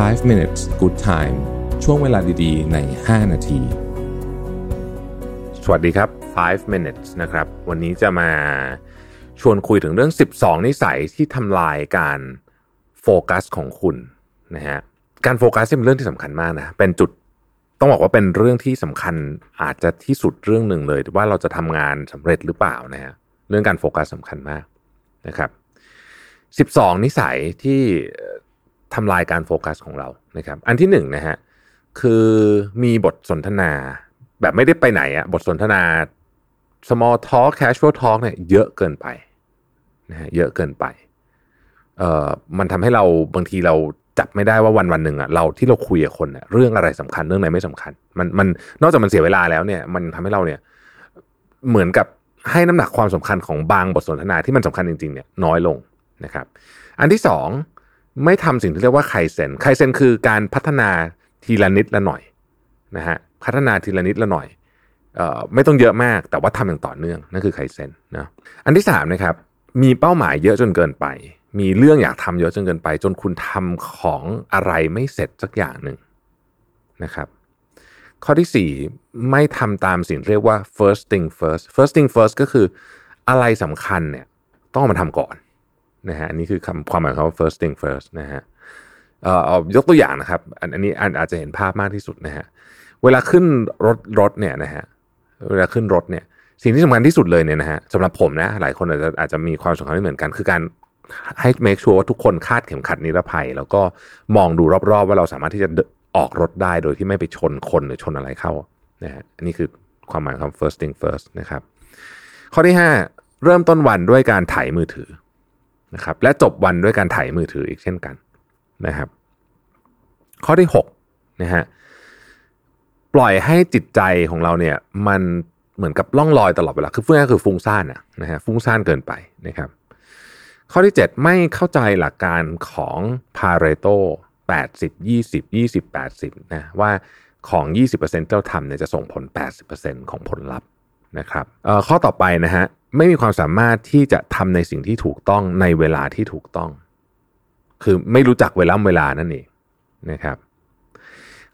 5 minutes good time ช่วงเวลาดีๆ ใน 5 นาที สวัสดีครับ 5 minutes นะครับ วันนี้จะมาชวนคุยถึงเรื่อง 12 นิสัยที่ทำลายการโฟกัสของคุณนะฮะ การโฟกัสเป็นเรื่องที่สำคัญมากนะ เป็นจุดต้องบอกว่าเป็นเรื่องที่สำคัญอาจจะที่สุดเรื่องหนึ่งเลย ว่าเราจะทำงานสำเร็จหรือเปล่านะฮะ เรื่องการโฟกัสสำคัญมากนะครับ 12 นิสัยที่ ทำลายการโฟกัสของเรานะครับ อันที่หนึ่งนะฮะคือมีบทสนทนา แบบไม่ได้ไปไหนอะบทสนทนา small talk casual talk เนี่ยเยอะเกินไปนะฮะเยอะเกินไปเอ่อมันทำให้เราบางทีเราจับไม่ได้ว่าวันวันหนึ่งอะเราที่เราคุยกับคนอะเรื่องอะไรสำคัญเรื่องไหนไม่สำคัญ มันมันนอกจากมันเสียเวลาแล้วเนี่ย มันทำให้เราเนี่ยเหมือนกับให้น้ำหนักความสำคัญของบางบทสนทนาที่มันสำคัญจริงๆเนี่ยน้อยลงนะครับ อันที่สอง ไม่ทำสิ่งที่เรียกว่าไคเซนไคเซนคือการพัฒนาทีละนิดละหน่อยนะฮะพัฒนาทีละนิดละหน่อยออไม่ต้องเยอะมากแต่ว่าทำอย่างต่อเนื่องนั่นคือไคเซนนะอันที่สามนะครับมีเป้าหมายเยอะจนเกินไป มีเรื่องอยากทำเยอะจนเกินไป จนคุณทำของอะไรไม่เสร็จสักอย่างหนึ่งนะครับ ข้อที่สี่ไม่ทำตามสิ่งเรียกว่า first thing first first thing first ก็คืออะไรสำคัญเนี่ยต้องมาทำก่อน นะฮะอันนี้คือคำความหมายของ first thing first นะฮะเอ่อเอายกตัวอย่างนะครับ อันอันนี้อาจจะเห็นภาพมากที่สุดนะฮะเวลาขึ้นรถรถเนี่ยนะฮะเวลาขึ้นรถเนี่ยสิ่งที่สำคัญที่สุดเลยเนี่ยนะฮะสำหรับผมนะหลายคนอาจจะอาจจะมีความสำคัญไม่เหมือนกัน คือการให้ make sure ว่าทุกคนคาดเข็มขัดนิรภัย แล้วก็มองดูรอบๆ ว่าเราสามารถที่จะออกรถได้โดยที่ไม่ไปชนคนหรือชนอะไรเข้านะฮะอันนี้คือความหมายของ first thing first นะครับ ข้อที่ 5 เริ่มต้นวันด้วยการถ่ายมือถือ นะครับและจบวันด้วยการถ่ายมือถืออีกเช่นกันนะครับ ข้อที่6นะฮะปล่อยให้จิตใจของเราเนี่ยมันเหมือนกับล่องลอยตลอดเวลาคือฟุ้งคือฟุ้งซ่านอะนะฮะฟุ้งซ่านเกินไปนะครับ ข้อที่ 7 ไม่เข้าใจหลักการของพาเรโต80 20 20 80นะว่าของ 20%ที่เราทำเนี่ยจะส่งผล 80%ของผลลัพธ์นะครับข้อต่อไปนะฮะ ไม่มีความสามารถที่จะทำในสิ่งที่ถูกต้องในเวลาที่ถูกต้อง คือไม่รู้จักเวลาเวลานั่นเองนะครับ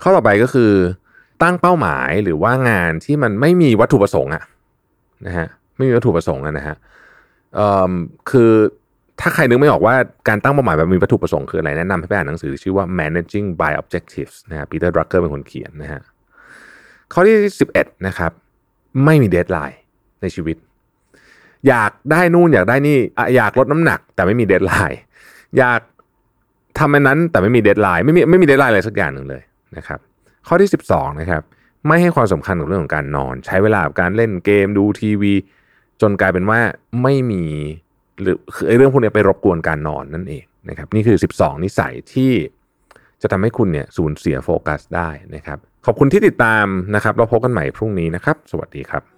ข้อต่อไปก็คือตั้งเป้าหมายหรือว่างานที่มันไม่มีวัตถุประสงค์อะนะฮะไม่มีวัตถุประสงค์นะฮะคือถ้าใครนึกไม่ออกว่าการตั้งเป้าหมายแบบมีวัตถุประสงค์คืออะไรแนะนำให้ไปอ่านหนังสือชื่อว่า managing by objectives นะฮะปีเตอร์ดรักเกอร์เป็นคนเขียนนะฮะข้อที่ 11 นะครับ ไม่มี deadline ในชีวิต อยากได้นู่นอยากได้นี่อยากลดน้ำหนัก แต่ไม่มี deadline อยากทำอันนั้นแต่ไม่มี deadline ไม่มีไม่มี deadline อะไรสักอย่างหนึ่งเลยนะครับ ข้อที่ 12นะครับไม่ให้ความสำคัญกับเรื่องของการนอน ใช้เวลากับการเล่นเกมดูทีวี จนกลายเป็นว่าไม่มีหรือคือเรื่องพวกนี้ไปรบกวนการนอนนั่นเองนะครับนี่คือ 12 นิสัยที่จะทำให้คุณเนี่ยสูญเสียโฟกัสได้นะครับ ขอบคุณที่ติดตามนะครับ เราพบกันใหม่พรุ่งนี้นะครับ สวัสดีครับ